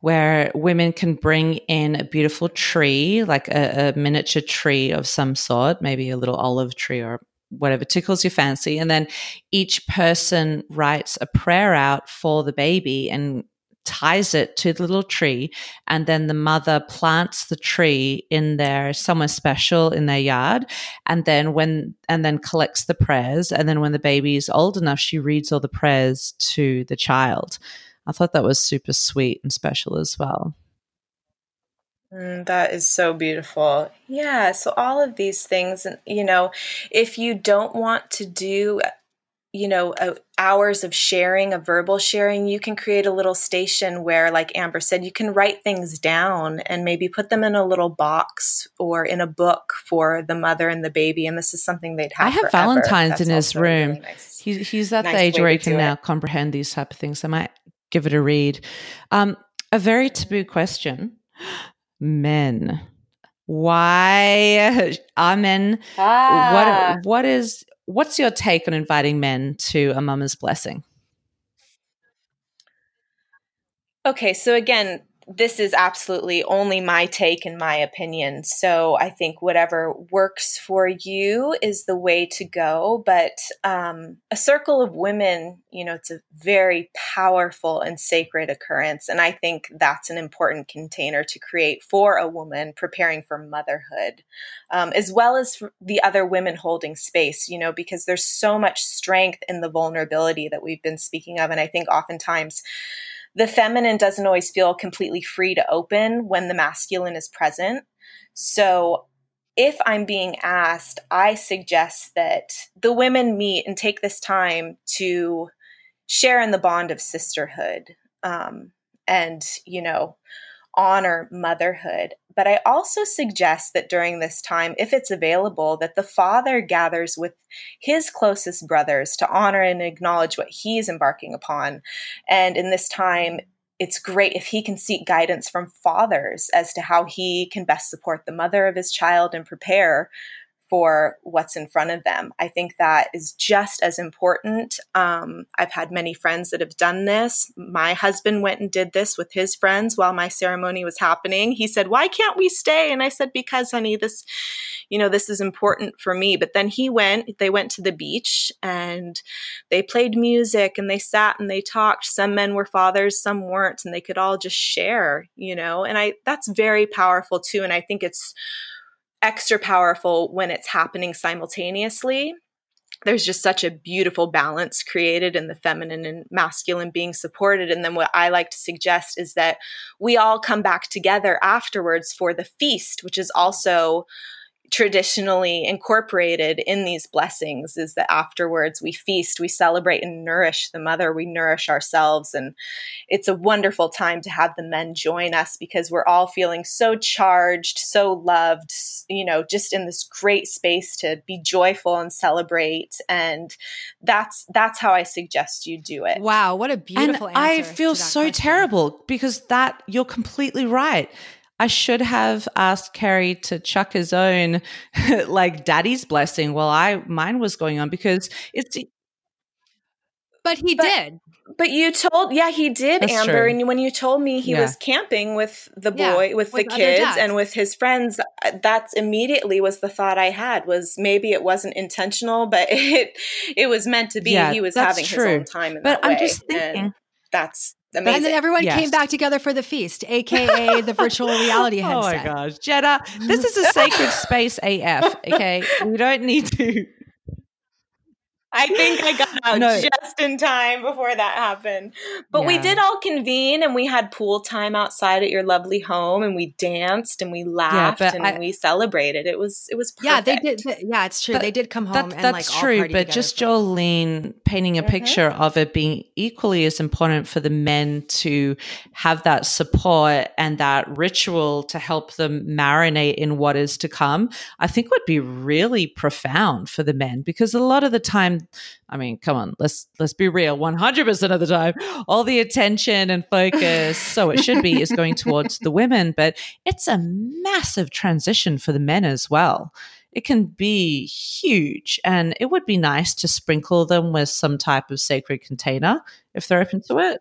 where women can bring in a beautiful tree like a, a miniature tree of some sort maybe a little olive tree or whatever tickles your fancy and then each person writes a prayer out for the baby and ties it to the little tree and then the mother plants the tree in their somewhere special in their yard and then when and then collects the prayers and then when the baby is old enough she reads all the prayers to the child i thought that was super sweet and special as well Mm, that is so beautiful. Yeah. So, all of these things, and you know, if you don't want to do you know uh, hours of sharing of verbal sharing you can create a little station where like amber said you can write things down and maybe put them in a little box or in a book for the mother and the baby and this is something they'd have i have forever. valentine's That's in his room really nice, he's, he's at nice the age where he can now it. comprehend these type of things i might give it a read um, a very taboo question men why are men ah. what what is What's your take on inviting men to a mama's blessing? Okay, so again, this is absolutely only my take and my opinion. So I think whatever works for you is the way to go. But um, a circle of women, you know, it's a very powerful and sacred occurrence. And I think that's an important container to create for a woman preparing for motherhood, um, as well as the other women holding space, you know, because there's so much strength in the vulnerability that we've been speaking of. And I think oftentimes, the feminine doesn't always feel completely free to open when the masculine is present. So if I'm being asked, I suggest that the women meet and take this time to share in the bond of sisterhood um, and, you know, honor motherhood. But I also suggest that during this time, if it's available, that the father gathers with his closest brothers to honor and acknowledge what he's embarking upon. And in this time, it's great if he can seek guidance from fathers as to how he can best support the mother of his child and prepare for what's in front of them. I think that is just as important. Um, I've had many friends that have done this. My husband went and did this with his friends while my ceremony was happening. He said, Why can't we stay? And I said, Because, honey, this, you know, this is important for me. But then he went, they went to the beach and they played music and they sat and they talked. Some men were fathers, some weren't, and they could all just share, you know, and I, that's very powerful too. And I think it's, extra powerful when it's happening simultaneously. There's just such a beautiful balance created in the feminine and masculine being supported. And then what I like to suggest is that we all come back together afterwards for the feast, which is also traditionally incorporated in these blessings is that afterwards we feast, we celebrate and nourish the mother, we nourish ourselves. And it's a wonderful time to have the men join us because we're all feeling so charged, so loved, you know, just in this great space to be joyful and celebrate. And that's that's how I suggest you do it. Wow, what a beautiful and I feel so question. terrible because that you're completely right. I should have asked Kerry to chuck his own like daddy's blessing while I mine was going on because it's but he but, did. But you told, yeah, he did, That's Amber. True. And when you told me he yeah. was camping with the boy, yeah, with, with, the kids, and with his friends, uh, that's immediately was the thought I had was maybe it wasn't intentional, but it it was meant to be. Yeah, he was having true. his own time. but I'm way. just thinking. And that's Amazing. And then everyone yes. came back together for the feast, aka the virtual reality headset. Oh my gosh, Jenna, this is a sacred space AF. Okay, we don't need to I think I got out no. just in time before that happened. But yeah. we did all convene and we had pool time outside at your lovely home and we danced and we laughed yeah, and I, we celebrated. It was it was perfect. Yeah, they did yeah, it's true. But they did come home that, and that's like true, but just Jolene painting a mm-hmm. picture of it being equally as important for the men to have that support and that ritual to help them marinate in what is to come. I think would be really profound for the men because a lot of the time I mean, come on, let's let's be real. One hundred percent of the time, all the attention and focus, so it should be, is going towards the women. But it's a massive transition for the men as well. It can be huge, and it would be nice to sprinkle them with some type of sacred container if they're open to it.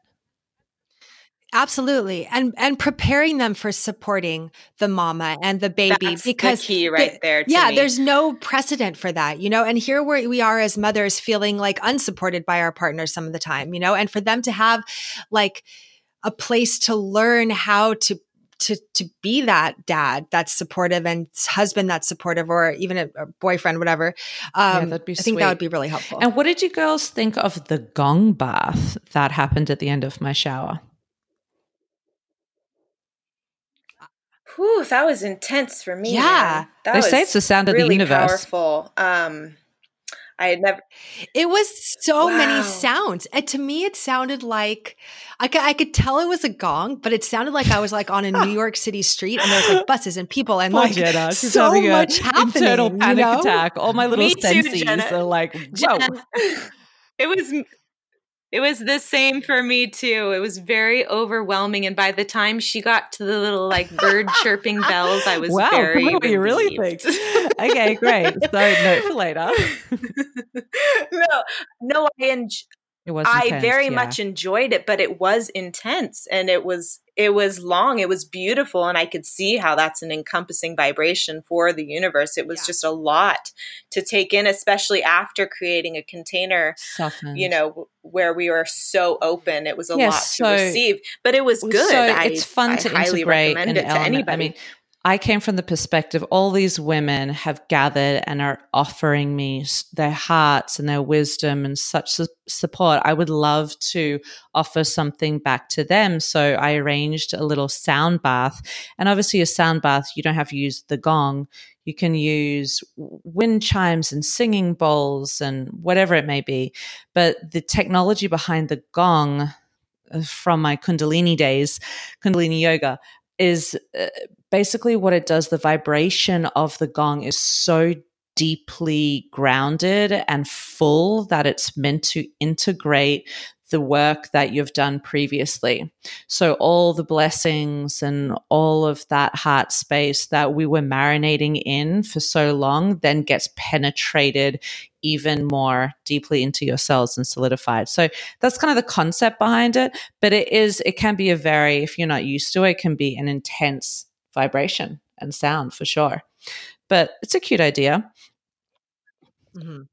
Absolutely. And and preparing them for supporting the mama and the baby That's because the key right there. yeah, me. there's no precedent for that, you know. And here where we are as mothers feeling like unsupported by our partners some of the time, you know, and for them to have like a place to learn how to to to be that dad that's supportive and husband that's supportive or even a, a boyfriend whatever um, yeah, that'd be i think that would be really helpful and what did you girls think of the gong bath that happened at the end of my shower Whew, that was intense for me. Yeah, that they say it's the sound really of the universe. Powerful. Um, I had never. It was so wow. many sounds, and to me, it sounded like I could, I could tell it was a gong, but it sounded like I was like on a New York City street, and there was like buses and people, and like Jenna, so much happening. Internal panic you know? attack. All my little senses are like, whoa. Jenna, it was it was the same for me too. It was very overwhelming, and by the time she got to the little like bird chirping bells, I was wow, very. What you really think? okay, great. So note for later. no, no, I enjoy. It was. I very yeah. much enjoyed it, but it was intense and it was it was long. It was beautiful, and I could see how that's an encompassing vibration for the universe. It was Yeah. just a lot to take in, especially after creating a container. softened. You know, where we were so open, it was a Yeah, lot so- to receive, but it was good. So I, it's fun I to highly integrate recommend an it to anybody. I mean, I came from the perspective all these women have gathered and are offering me their hearts and their wisdom and such su- support. I would love to offer something back to them. So I arranged a little sound bath. And obviously, a sound bath, you don't have to use the gong. You can use wind chimes and singing bowls and whatever it may be. But the technology behind the gong uh, from my Kundalini days, Kundalini yoga, is uh, basically what it does. The vibration of the gong is so deeply grounded and full that it's meant to integrate the work that you've done previously. So, all the blessings and all of that heart space that we were marinating in for so long then gets penetrated even more deeply into your cells and solidified. So, that's kind of the concept behind it. But it is, it can be a very, if you're not used to it, it can be an intense vibration and sound for sure. But it's a cute idea. Mhm.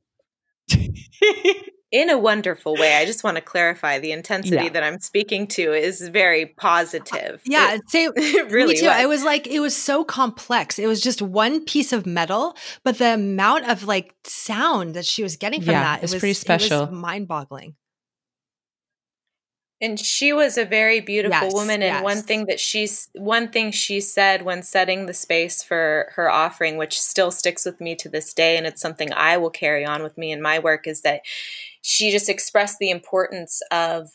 in a wonderful way. I just want to clarify the intensity Yeah. that I'm speaking to is very positive. Yeah, It- same. it really Me too. was. It was like it was so complex. It was just one piece of metal, but the amount of like sound that she was getting from Yeah, that, it was pretty special. mind-boggling. And she was a very beautiful Yes, woman. And one thing that she's one thing she said when setting the space for her offering, which still sticks with me to this day, and it's something I will carry on with me in my work, is that she just expressed the importance of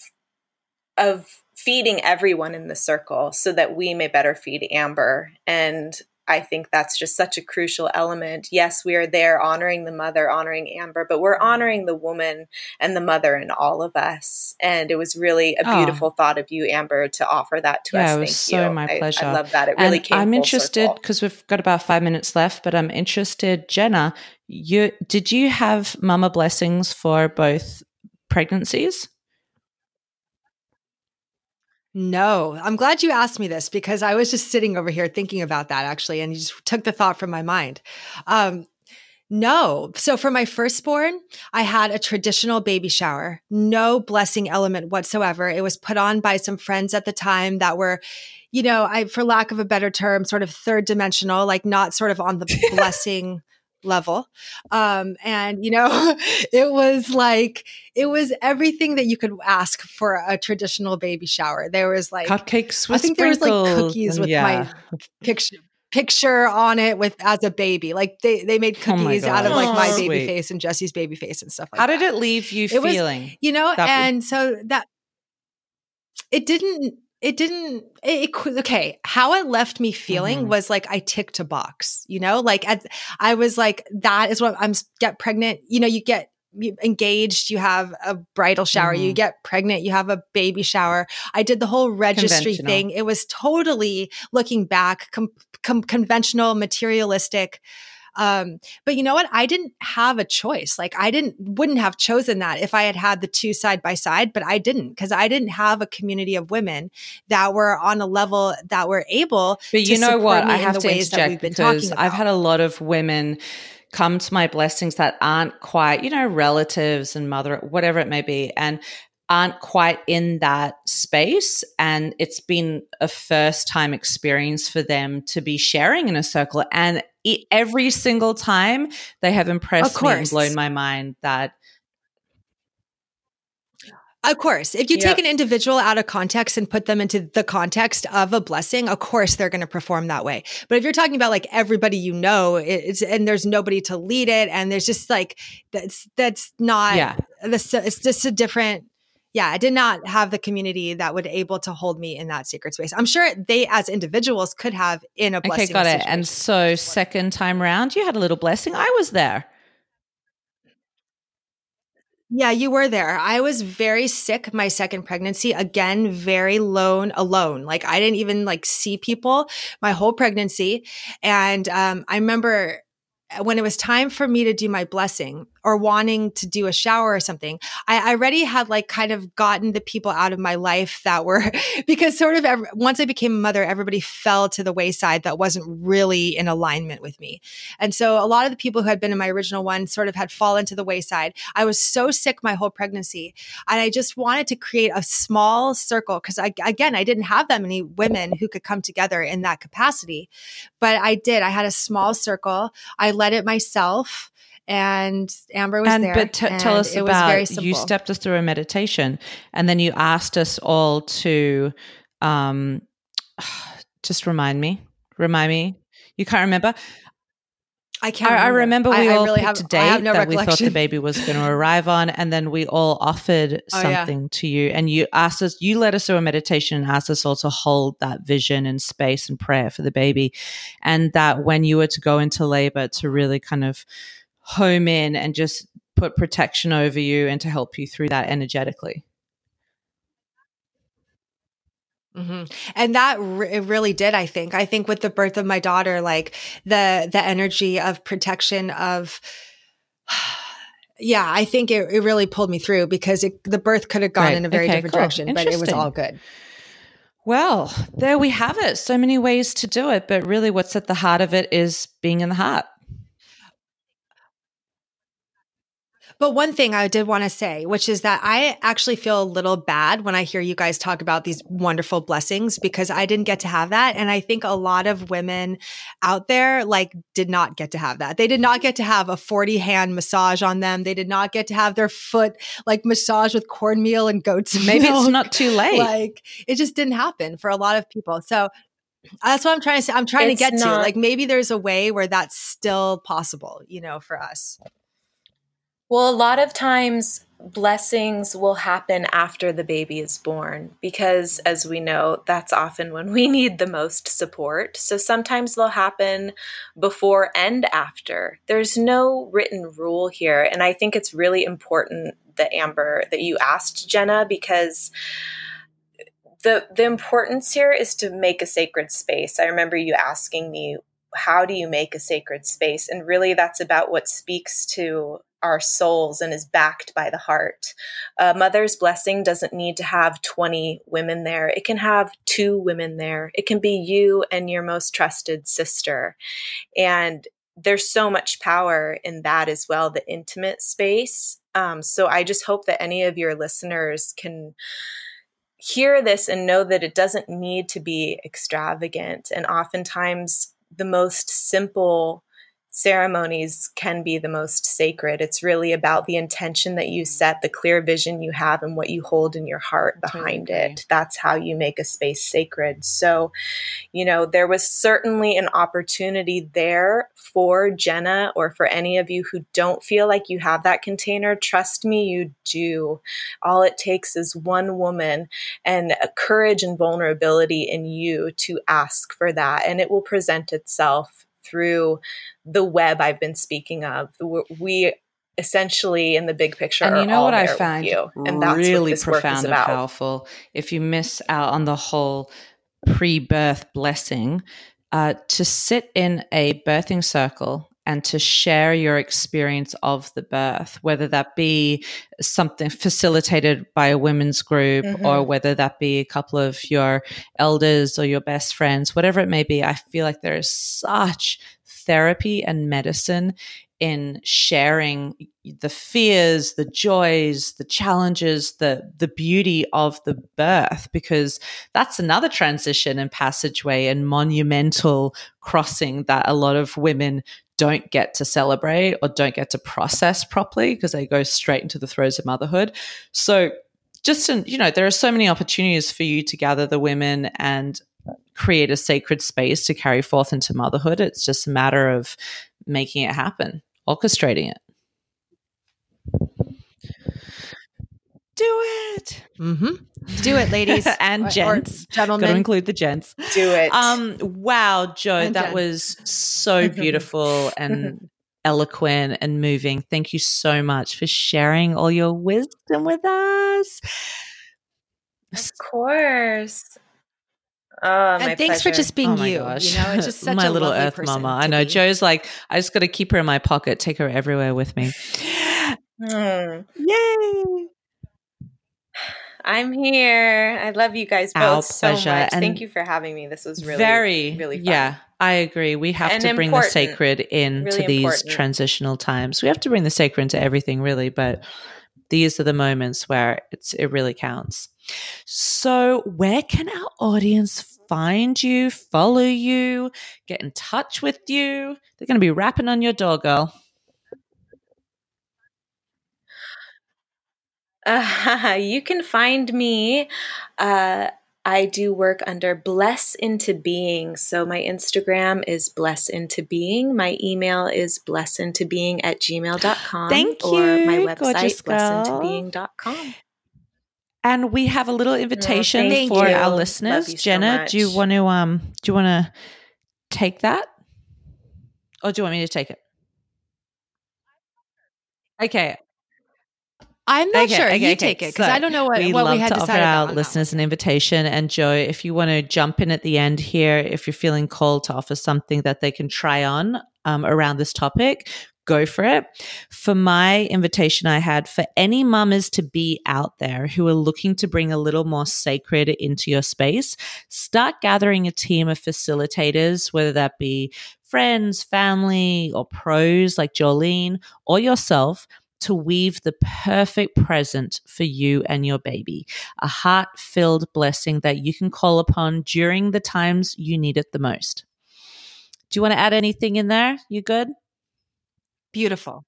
of feeding everyone in the circle so that we may better feed Amber. And I think that's just such a crucial element. Yes, we are there honoring the mother, honoring Amber, but we're mm-hmm. honoring the woman and the mother in all of us. And it was really a Oh. beautiful thought of you, Amber, to offer that to Yeah, us. it Thank was so you. my I- pleasure. I, love that. It really and came. I'm interested because we've got about five minutes left, but I'm interested, Jenna. You did you have mama blessings for both pregnancies? No, I'm glad you asked me this because I was just sitting over here thinking about that actually, and you just took the thought from my mind. Um, no. So for my firstborn, I had a traditional baby shower, no blessing element whatsoever. It was put on by some friends at the time that were, you know, I, for lack of a better term, sort of third dimensional, like not sort of on the blessing level. Um, and you know, it was like, it was everything that you could ask for a traditional baby shower. There was like, Cupcakes I think there was like cookies with yeah. my picture picture on it with as a baby. Like they they made Oh cookies out of like my baby Sweet. face and Jesse's baby face and stuff like How that. did it leave you It was- feeling? You know, that- and so that it didn't it didn't it, it okay how it left me feeling Mhm. was like i ticked a box you know like at, i was like that is what i'm get pregnant you know you get engaged you have a bridal shower you Mhm. get pregnant you have a baby shower i did the whole registry thing it was totally looking back com- com- conventional materialistic um but you know what? I didn't have a choice. Like i didn't wouldn't have chosen that if i had had the two side by side but i didn't because i didn't have a community of women that were on a level that were able But to you know what? I have to interject we've been because I've had a lot of women come to my blessings that aren't quite, you know, relatives and mother, whatever it may be, and aren't quite in that space. And it's been a first time experience for them to be sharing in a circle. And e- every single time they have impressed me and blown my mind that Of course, if you Yep. take an individual out of context and put them into the context of a blessing, of course they're going to perform that way. But if you're talking about like everybody you know, it's and there's nobody to lead it, and there's just like that's that's not Yeah. This, it's just a different. Yeah, I did not have the community that would able to hold me in that secret space. I'm sure they, as individuals, could have in a blessing. Okay, got it. And so, second time round, you had a little blessing. I was there. Yeah, you were there. I was very sick my second pregnancy. Again, very lone, alone. Like I didn't even like see people my whole pregnancy. And um, I remember when it was time for me to do my blessing, or wanting to do a shower or something. I, already had like kind of gotten the people out of my life that were because sort of every, once I became a mother, everybody fell to the wayside that wasn't really in alignment with me. And so a lot of the people who had been in my original one sort of had fallen to the wayside. I was so sick my whole pregnancy and I just wanted to create a small circle because I, again, I didn't have that many women who could come together in that capacity, but I did. I had a small circle. I led it myself and Amber was and, there. But t- tell us about you stepped us through a meditation, and then you asked us all to um, just remind me, remind me. You can't remember. I can't. I, remember. I remember we I, all I really picked have, a date no that we thought the baby was going to arrive on, and then we all offered Oh, something yeah. to you, and you asked us. You led us through a meditation and asked us all to hold that vision and space and prayer for the baby, and that when you were to go into labor, to really kind of home in and just put protection over you and to help you through that energetically. hmm And that re- it really did. I think. I think with the birth of my daughter, like the the energy of protection of. Yeah, I think it, it really pulled me through because it, the birth could have gone Right. in a very Okay, different cool. direction, but it was all good. Well, there we have it. So many ways to do it, but really what's at the heart of it is being in the heart. But one thing I did want to say, which is that I actually feel a little bad when I hear you guys talk about these wonderful blessings because I didn't get to have that. And I think a lot of women out there like did not get to have that. They did not get to have a 40 hand massage on them. They did not get to have their foot like massaged with cornmeal and goat's Maybe it's not too late. Like it just didn't happen for a lot of people. So that's what I'm trying to say. I'm trying It's to get to. not- Like maybe there's a way where that's still possible, you know, for us. Well, a lot of times blessings will happen after the baby is born because, as we know, that's often when we need the most support. So sometimes they'll happen before and after. There's no written rule here. And I think it's really important that Amber, that you asked Jenna, because the the importance here is to make a sacred space. I remember you asking me, how do you make a sacred space? And really that's about what speaks to our souls and is backed by the heart. A mother's blessing doesn't need to have 20 women there. It can have two women there. It can be you and your most trusted sister. And there's so much power in that as well, the intimate space. Um, so I just hope that any of your listeners can hear this and know that it doesn't need to be extravagant. And oftentimes, the most simple ceremonies can be the most sacred. It's really about the intention that you mm-hmm. set, the clear vision you have, and what you hold in your heart behind agree. it. That's how you make a space sacred. So, you know, there was certainly an opportunity there for Jenna or for any of you who don't feel like you have that container. Trust me, you do. All it takes is one woman and a courage and vulnerability in you to ask for that, and it will present itself through the web I've been speaking of. We essentially, in the big picture, and are you know all what I found you, and that's what really this work is profound and about. powerful. If you miss out on the whole pre-birth blessing, uh, to sit in a birthing circle and to share your experience of the birth, whether that be something facilitated by a women's group Mhm. or whether that be a couple of your elders or your best friends, whatever it may be, I feel like there is such therapy and medicine in sharing the fears, the joys, the challenges, the the beauty of the birth because that's another transition and passageway and monumental crossing that a lot of women don't get to celebrate or don't get to process properly because they go straight into the throes of motherhood. So just in, you know, there are so many opportunities for you to gather the women and create a sacred space to carry forth into motherhood. It's just a matter of making it happen, orchestrating it. Do it. Mm-hmm. Do it, ladies and Or- or gents. Got to gentlemen. include the gents. Do it. Um, wow, Joe, And that Jen. was so beautiful and eloquent and moving. Thank you so much for sharing all your wisdom with us. of course. Oh, and thanks for just being oh my you. gosh. You know, it's just such my a little earth person mama. I know be. Joe's like, I just got to keep her in my pocket, take her everywhere with me. Mm. Yay! I'm here. I love you guys both Our so pleasure. much. And Thank you for having me. This was really very really fun. yeah i agree we have And to bring the sacred into Really these important. transitional times we have to bring the sacred into everything really but these are the moments where it's it really counts so where can our audience find you follow you get in touch with you they're going to be rapping on your door girl Uh, you can find me. Uh, I do work under Bless Into Being. So my Instagram is Bless Into Being. My email is blessintobeing at gmail.com. Thank Or my you, website, blessintobeing.com. and we have a little invitation thank for you. our listeners you so jenna do you want to um do you want to take that or do you want me to take it okay I'm not Okay, sure. okay, you okay. take it because So, I don't know what we what love we had to offer our listeners an invitation. And Joe, if you want to jump in at the end here, if you're feeling called to offer something that they can try on um, around this topic, go for it. For my invitation, I had for any mamas to be out there who are looking to bring a little more sacred into your space, start gathering a team of facilitators, whether that be friends, family, or pros like Jolene or yourself to weave the perfect present for you and your baby, a heart filled blessing that you can call upon during the times you need it the most. Do you want to add anything in there? You good? Beautiful.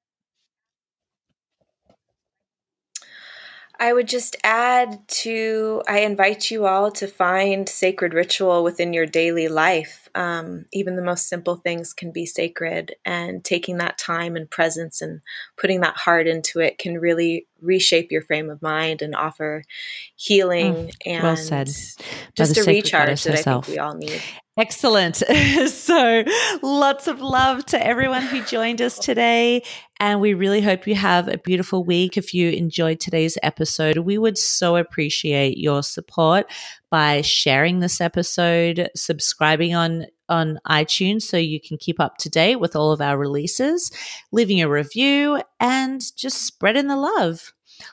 I would just add to, I invite you all to find sacred ritual within your daily life. Um, even the most simple things can be sacred, and taking that time and presence and putting that heart into it can really reshape your frame of mind and offer healing and Mm, well said. Just a recharge that I think we all need. Excellent. so, lots of love to everyone who joined us today. And we really hope you have a beautiful week. If you enjoyed today's episode, we would so appreciate your support by sharing this episode, subscribing on on iTunes so you can keep up to date with all of our releases, leaving a review, and just spreading the love.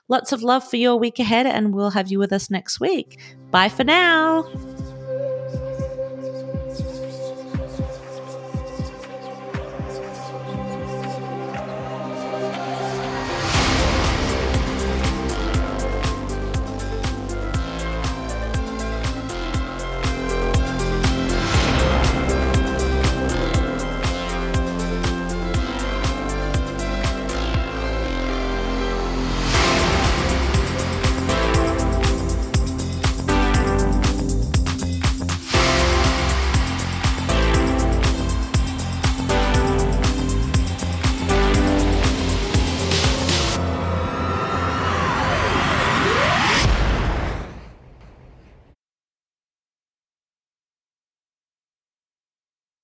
Lots of love for your week ahead, and we'll have you with us next week. Bye for now.